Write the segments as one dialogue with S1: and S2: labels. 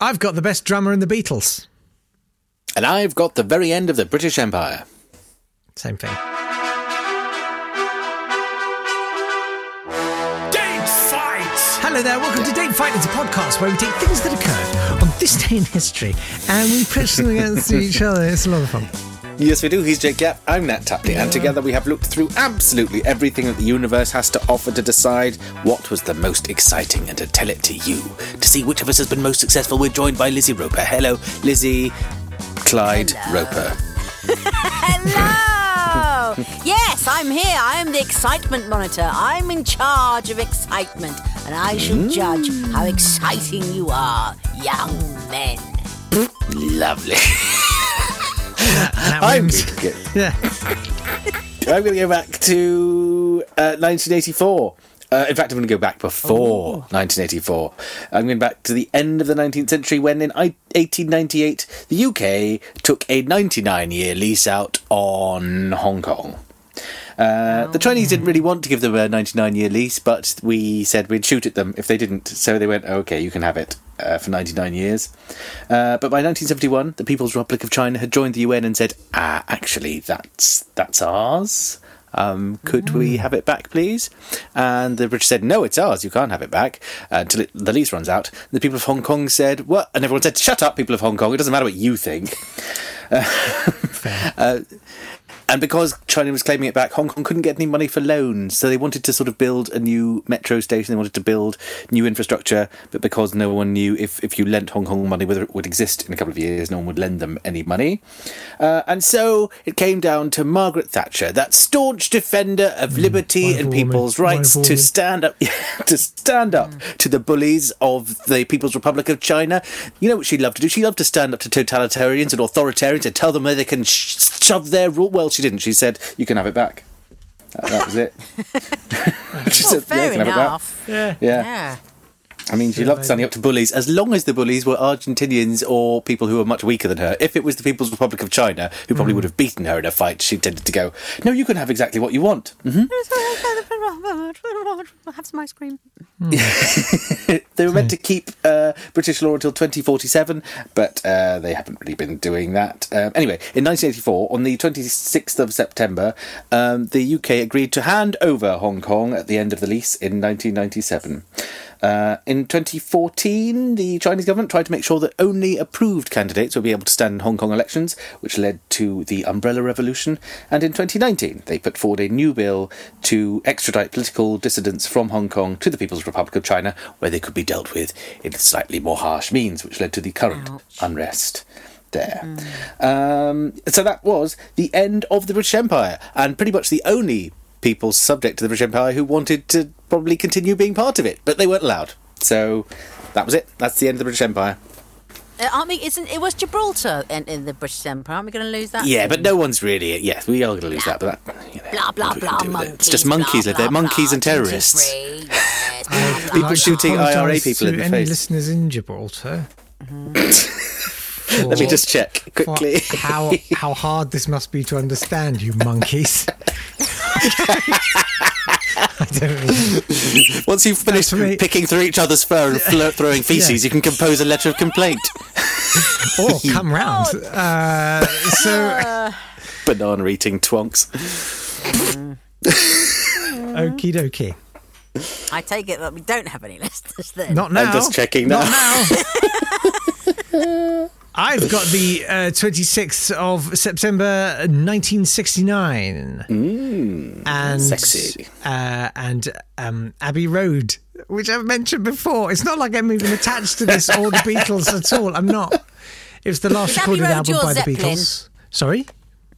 S1: I've got the best drummer in the Beatles.
S2: And I've got the very end of the British Empire.
S1: Same thing.
S3: Date fight!
S1: Hello there, welcome to Date Fight. It's a podcast where we take things that occurred on this day in history and we push them against each other. It's a lot of fun.
S2: Yes, we do. He's Jake Yapp. I'm Natt Tapley. And together we have looked through absolutely everything that the universe has to offer to decide what was the most exciting and to tell it to you. To see which of us has been most successful, we're joined by Lizzie Roper. Hello, Lizzie Clyde Roper.
S4: Hello! yes, I'm here. I am the excitement monitor. I'm in charge of excitement, and I shall mm. judge how exciting you are, young men.
S2: Lovely.
S1: That
S2: I'm
S1: wins.
S2: going to get-
S1: Yeah.
S2: I'm going to go back to uh, 1984. Uh, in fact, I'm going to go back before 1984. I'm going back to the end of the 19th century when, in 1898, the UK took a 99 year lease out on Hong Kong. Uh, the Chinese didn't really want to give them a 99 year lease, but we said we'd shoot at them if they didn't. So they went, okay, you can have it uh, for 99 years. Uh, but by 1971, the People's Republic of China had joined the UN and said, ah, actually, that's that's ours. Um, could we have it back, please? And the British said, no, it's ours. You can't have it back uh, until it, the lease runs out. The people of Hong Kong said, what? And everyone said, shut up, people of Hong Kong. It doesn't matter what you think. Uh, and because China was claiming it back, Hong Kong couldn't get any money for loans. So they wanted to sort of build a new metro station. They wanted to build new infrastructure. But because no one knew if, if you lent Hong Kong money, whether it would exist in a couple of years, no one would lend them any money. Uh, and so it came down to Margaret Thatcher, that staunch defender of liberty
S1: wonderful
S2: and
S1: woman,
S2: people's rights, to stand up to stand up to the bullies of the People's Republic of China. You know what she loved to do? She loved to stand up to totalitarians and authoritarians and tell them where they can sh- shove their rule. Well, she didn't. She said, "You can have it back." That, that was it. she
S4: Well,
S2: said,
S4: fair
S2: "Yeah, you can have it back."
S4: enough.
S1: Yeah.
S2: Yeah.
S4: Yeah.
S2: I mean, she loved standing up to bullies as long as the bullies were Argentinians or people who were much weaker than her. If it was the People's Republic of China, who probably would have beaten her in a fight, she tended to go, "No, you can have exactly what you want." hmm
S4: Have some ice cream.
S2: They were meant to keep uh, British law until 2047, but uh, they haven't really been doing that. Um, anyway, in 1984, on the 26th of September, um, the UK agreed to hand over Hong Kong at the end of the lease in 1997. Uh, in 2014, the Chinese government tried to make sure that only approved candidates would be able to stand in Hong Kong elections, which led to the Umbrella Revolution. And in 2019, they put forward a new bill to extradite political dissidents from Hong Kong to the People's Republic of China, where they could be dealt with in slightly more harsh means, which led to the current
S4: Ouch.
S2: unrest there. Um, so that was the end of the British Empire, and pretty much the only people subject to the British Empire who wanted to probably continue being part of it, but they weren't allowed. So that was it. That's the end of the British Empire.
S4: Uh, aren't we? Isn't it was Gibraltar in, in the British Empire? Aren't we going to lose that?
S2: Yeah, but no one's really. Yes, we are going to lose that, but that, you know,
S4: Blah blah
S2: what
S4: blah.
S2: do it.
S4: Monkeys.
S2: It's just monkeys
S4: blah,
S2: live there.
S4: blah,
S2: Monkeys
S4: blah,
S2: and terrorists.
S4: yes, blah,
S2: People shooting IRA people
S1: to
S2: in the
S1: any
S2: face.
S1: listeners in Gibraltar.
S2: Let me just check quickly.
S1: how how hard this must be to understand, you monkeys. I don't know.
S2: Once you've finished picking through each other's fur and flirt throwing feces, you can compose a letter of complaint.
S1: Or come round. Uh, so,
S2: Banana eating twonks.
S1: okie dokie.
S4: I take it that we don't have any listeners then.
S1: Not now.
S2: I'm just checking
S1: Not
S2: now.
S1: Now. I've got the uh, 26th of September 1969. and
S2: sexy.
S1: Uh, and um, Abbey Road, which I've mentioned before. It's not like I'm even attached to this or the Beatles at all. I'm not. It was the last
S4: Is Abbey
S1: recorded album
S4: your
S1: by the Beatles. Sorry?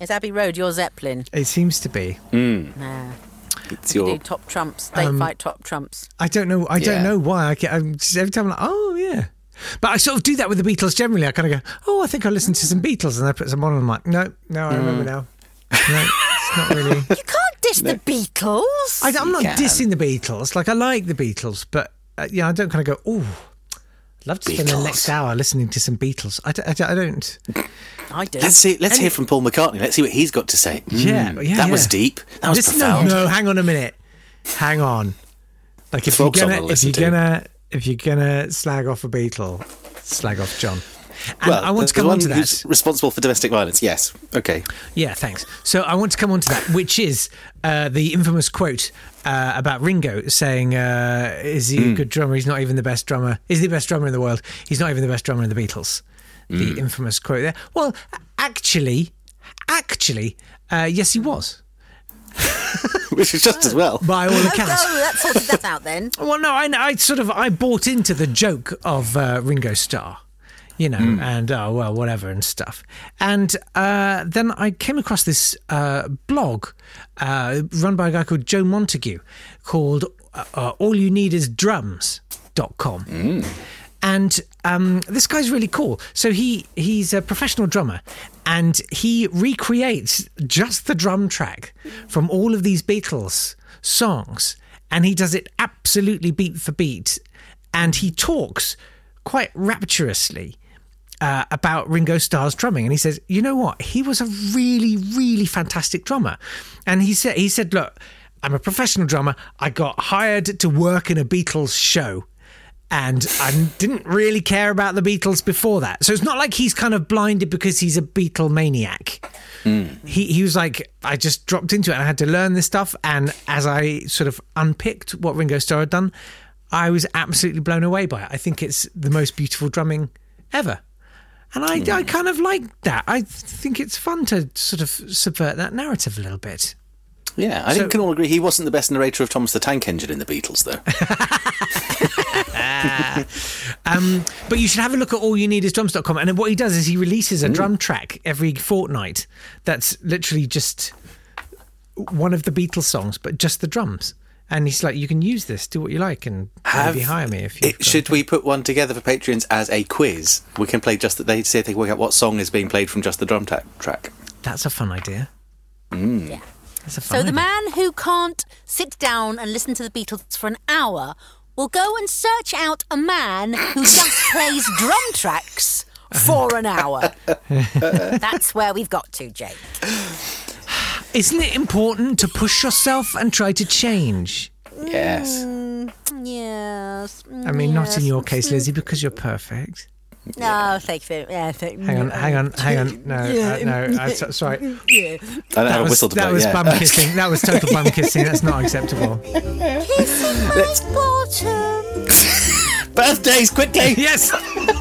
S4: Is Abbey Road your Zeppelin?
S1: It seems to be.
S4: Nah.
S2: It's
S4: You
S2: your
S4: do top trumps. They fight top trumps.
S1: I don't know. I don't know why. I get I'm just, every time I'm like, oh yeah. But I sort of do that with the Beatles generally. I kind of go, oh, I think I listened to some Beatles, and I put some on, and I'm like, no, no, I
S2: Mm.
S1: remember now. No, it's not really.
S4: You can't diss the Beatles.
S1: I, I'm not
S2: can.
S1: dissing the Beatles. Like I like the Beatles, but uh, yeah, I don't kind of go, oh, love to spend the next hour listening to some Beatles. I, d- I d- I don't.
S4: I do.
S2: Let's see. Let's hear from Paul McCartney. Let's see what he's got to say.
S1: Yeah,
S2: Mm,
S1: yeah,
S2: that was deep. That was
S1: Listen, no,
S2: profound.
S1: no, hang on a minute. Hang on. Like if you're gonna if you're
S2: to.
S1: gonna if you're gonna slag off a Beatle, slag off John. And
S2: well,
S1: I want to come on to that.
S2: responsible for domestic violence. Yes. Okay.
S1: Yeah, thanks. So I want to come on to that, which is uh, the infamous quote uh, about Ringo saying, uh, "Is he a good drummer? He's not even the best drummer. Is he the best drummer in the world? He's not even the best drummer in the Beatles." The infamous quote there. Well, actually, actually, uh, yes, he was
S2: Which is just as well.
S1: by all
S4: Oh,
S1: accounts.
S4: no, that sorted that out then.
S1: Well, no, I, I sort of I bought into the joke of uh, Ringo Starr, you know, and oh well, whatever and stuff. And uh, then I came across this uh, blog uh, run by a guy called Joe Montague called uh, All You Need Is Drums.com. And um, this guy's really cool. So he he's a professional drummer, and he recreates just the drum track from all of these Beatles songs, and he does it absolutely beat for beat, and he talks quite rapturously uh, about Ringo Starr's drumming, and he says, "You know what? He was a really, really fantastic drummer." And he said, "He said, look, I'm a professional drummer. I got hired to work in a Beatles show." And I didn't really care about the Beatles before that. So it's not like he's kind of blinded because he's a Beatle maniac. Hmm. He, he was like, I just dropped into it and I had to learn this stuff. And as I sort of unpicked what Ringo Starr had done, I was absolutely blown away by it. I think it's the most beautiful drumming ever. And I, hmm. I kind of like that. I think it's fun to sort of subvert that narrative a little bit.
S2: Yeah, I think we can all agree he wasn't the best narrator of Thomas the Tank Engine in the Beatles, though.
S1: Um, but you should have a look at allyouneedisdrums.com. And what he does is he releases a drum track every fortnight that's literally just one of the Beatles songs, but just the drums. And he's like, you can use this, do what you like, and
S2: Have-
S1: maybe hire me if you.
S2: Should we put one together for patrons as a quiz? We can play just that. They see if they can work out what song is being played from just the drum ta- track.
S1: That's a fun idea.
S4: Yeah.
S1: That's a fun
S4: So the man who can't sit down and listen to the Beatles for an hour will go and search out a man who just plays drum tracks for an hour. That's where we've got to, Jake.
S1: Isn't it important to push yourself and try to change?
S2: Yes.
S4: Mm, yes.
S1: I mean, not in your case, Lizzie, because you're perfect.
S4: No, thank you. Yeah, thank
S1: Hang on, hang on, hang on. No, uh, no, uh, so- sorry.
S4: Yeah.
S2: I don't have
S1: That
S2: a
S1: was,
S2: whistle to
S1: that
S2: blow.
S1: was
S2: yeah.
S1: bum kissing. That was total bum kissing. That's not acceptable.
S4: Kissing my bottom.
S2: Birthdays, quickly!
S1: Yes.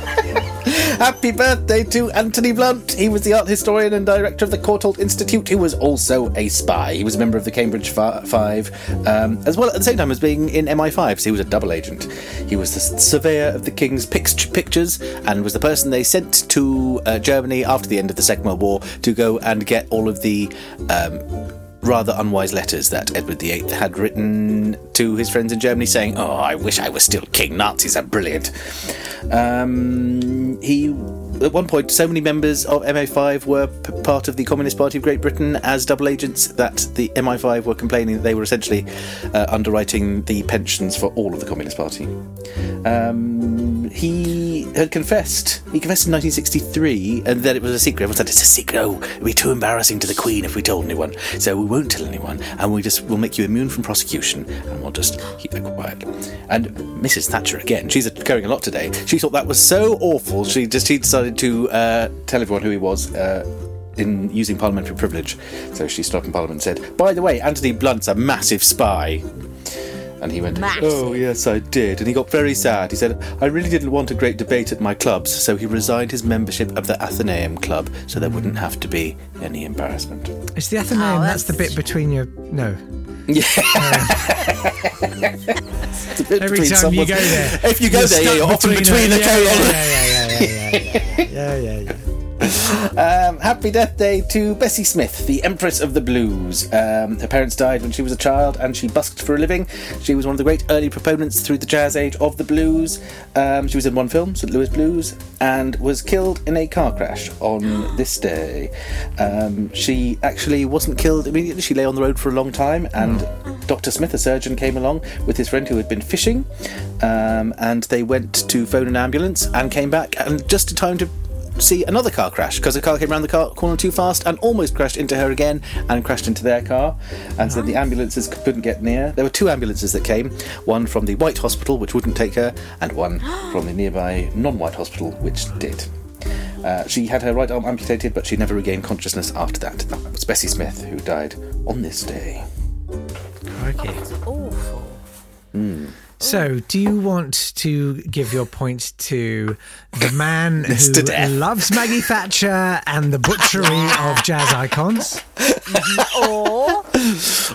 S2: Happy birthday to Anthony Blunt. He was the art historian and director of the Courtauld Institute, who was also a spy. He was a member of the Cambridge Fi- Five, um, as well at the same time as being in MI5, so he was a double agent. He was the surveyor of the King's pict- pictures and was the person they sent to uh, Germany after the end of the Second World War to go and get all of the. Um, rather unwise letters that Edward VIII had written to his friends in Germany saying, Oh, I wish I was still king. Nazis are brilliant. Um, he. At one point, so many members of MI5 were p- part of the Communist Party of Great Britain as double agents that the MI5 were complaining that they were essentially uh, underwriting the pensions for all of the Communist Party. Um, he had confessed. He confessed in 1963, and that it was a secret. Everyone said it's a secret. Oh, it'd be too embarrassing to the Queen if we told anyone. So we won't tell anyone, and we just will make you immune from prosecution, and we'll just keep it quiet. And Mrs. Thatcher again, she's occurring a lot today. She thought that was so awful. She just she decided to uh, tell everyone who he was. Uh, in using parliamentary privilege, so she stopped in Parliament and said, "By the way, Anthony Blunt's a massive spy." And he went,
S4: Massive.
S2: Oh, yes, I did. And he got very sad. He said, I really didn't want a great debate at my clubs, so he resigned his membership of the Athenaeum Club so there wouldn't have to be any embarrassment.
S1: It's the Athenaeum.
S4: Oh,
S1: that's the bit between your. No.
S2: It's a bit
S1: Every
S2: between
S1: time you go there.
S2: If you go there, you're often between
S1: a-
S2: the
S1: yeah,
S2: carry-on.
S1: yeah, yeah, yeah, yeah, yeah, yeah, yeah, yeah, yeah.
S2: Um, happy death day to Bessie Smith, the Empress of the Blues. Um, her parents died when she was a child and she busked for a living. She was one of the great early proponents through the jazz age of the blues. Um, she was in one film, St. Louis Blues, and was killed in a car crash on this day. Um, she actually wasn't killed immediately, she lay on the road for a long time, and Dr. Smith, a surgeon, came along with his friend who had been fishing, um, and they went to phone an ambulance and came back, and just in time to see another car crash because a car came around the car corner too fast and almost crashed into her again and crashed into their car. And so the ambulances couldn't get near. There were two ambulances that came one from the White Hospital, which wouldn't take her, and one from the nearby non White Hospital, which did. Uh, she had her right arm amputated, but she never regained consciousness after that. That was Bessie Smith, who died on this day.
S1: Okay.
S4: It's awful.
S1: So, do you want to give your point to the man who loves Maggie Thatcher and the butchery of jazz icons?
S4: Or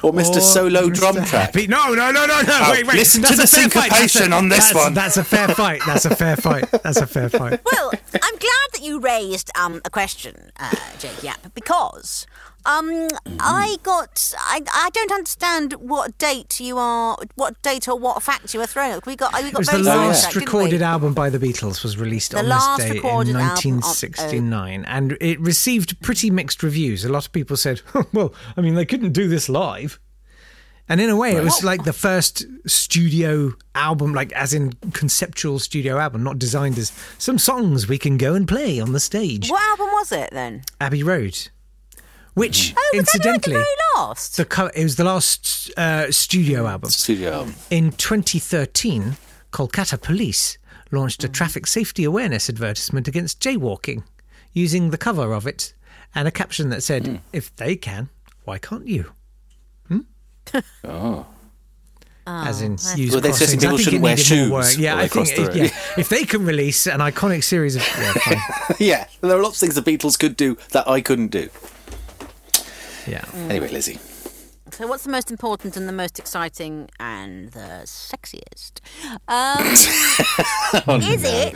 S2: Or Mr.
S1: Or
S2: Solo
S1: Mr.
S2: Drum Track.
S1: Happy- No, no, no, no, no. wait, wait.
S3: listen
S1: That's
S3: to the
S1: fair fight. That's a-
S3: syncopation on this
S1: that's-
S3: one.
S1: That's a fair fight. That's a fair fight. That's a fair fight.
S4: well, I'm glad that you raised um, a question, uh, Jake Yapp, because um, I got I, I don't understand what date you are, what date or what fact you are throwing. We got we got.
S1: It was the last recorded album by the Beatles was released
S4: The
S1: on this day in
S4: recorded album of-
S1: 1969, and it received pretty mixed reviews. A lot of people said, "Well, I mean, they couldn't do this live." And in a way, it was like the first studio album, like as in conceptual studio album, not designed as some songs we can go and play on the stage.
S4: What album was it then?
S1: Abbey Road, which
S4: Oh, was
S1: incidentally,
S4: that like the very last?
S1: the co- it was the last uh, studio mm. album.
S2: Studio album.
S1: In 2013, Kolkata Police launched a mm. traffic safety awareness advertisement against jaywalking, using the cover of it and a caption that said, mm. "If they can, why can't you?" Hmm?
S2: Oh.
S1: As in, oh, use
S2: Well, they're
S1: crossings.
S2: people
S1: I think
S2: shouldn't
S1: it
S2: wear shoes
S1: work. Yeah, I think
S2: cross the
S1: if, yeah, if they can release an iconic series of yeah, fine.
S2: yeah, there are lots of things the Beatles could do that I couldn't do.
S1: Yeah.
S2: Anyway, Lizzie.
S4: So, what's the most important and the most exciting and the sexiest? Um, is it?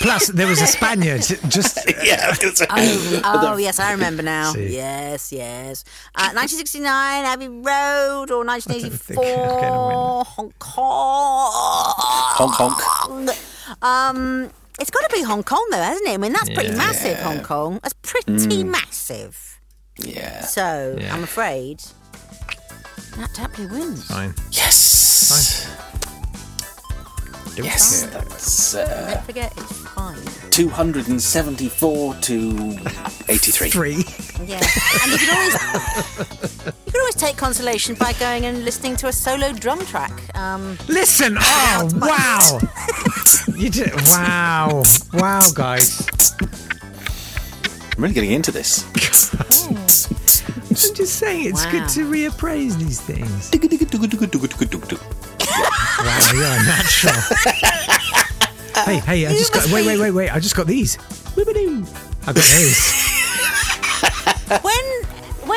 S1: Plus, there was a Spaniard just
S2: Yeah, I was going to say.
S4: Oh, oh yes, I remember now.
S1: See.
S4: Yes, yes. Uh, 1969, Abbey Road, or 1984,
S1: getting a
S4: Hong Kong.
S2: Honk, honk.
S4: Um, it's got to be Hong Kong, though, hasn't it? I mean, that's pretty
S1: Yeah.
S4: massive, Hong Kong. That's pretty massive.
S2: Yeah.
S4: So,
S1: Yeah.
S4: I'm afraid Natt Tapley wins.
S1: fine.
S2: Yes. Yes, that's uh,
S4: Don't forget, it's fine.
S2: 274 to 83.
S1: Three.
S4: Yeah, and you can always you can always take consolation by going and listening to a solo drum track. Um,
S1: Listen! Oh, wow! you did. Wow! Wow, guys.
S2: I'm really getting into this. Oh.
S1: I'm just saying, it's
S4: Wow.
S1: good to reappraise these things. Wow, you're a natural. hey, hey, I just got.
S4: must
S1: Wait, wait, wait, wait. I just got these. Whippity. I got those.
S4: when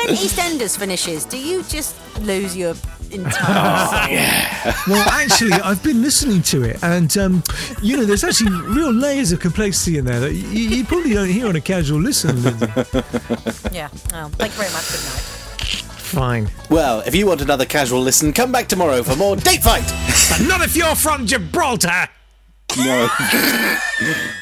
S4: when EastEnders finishes, do you just lose your entire?
S1: well, actually, I've been listening to it, and um, you know, there's actually real layers of complexity in there that you, you probably don't hear on a casual listen. Lindsay.
S4: yeah. Oh, thank you very much. Good night.
S1: Fine,
S2: Well, if you want another casual listen, come back tomorrow for more Date Fight!
S1: but not if you're from Gibraltar.
S2: No.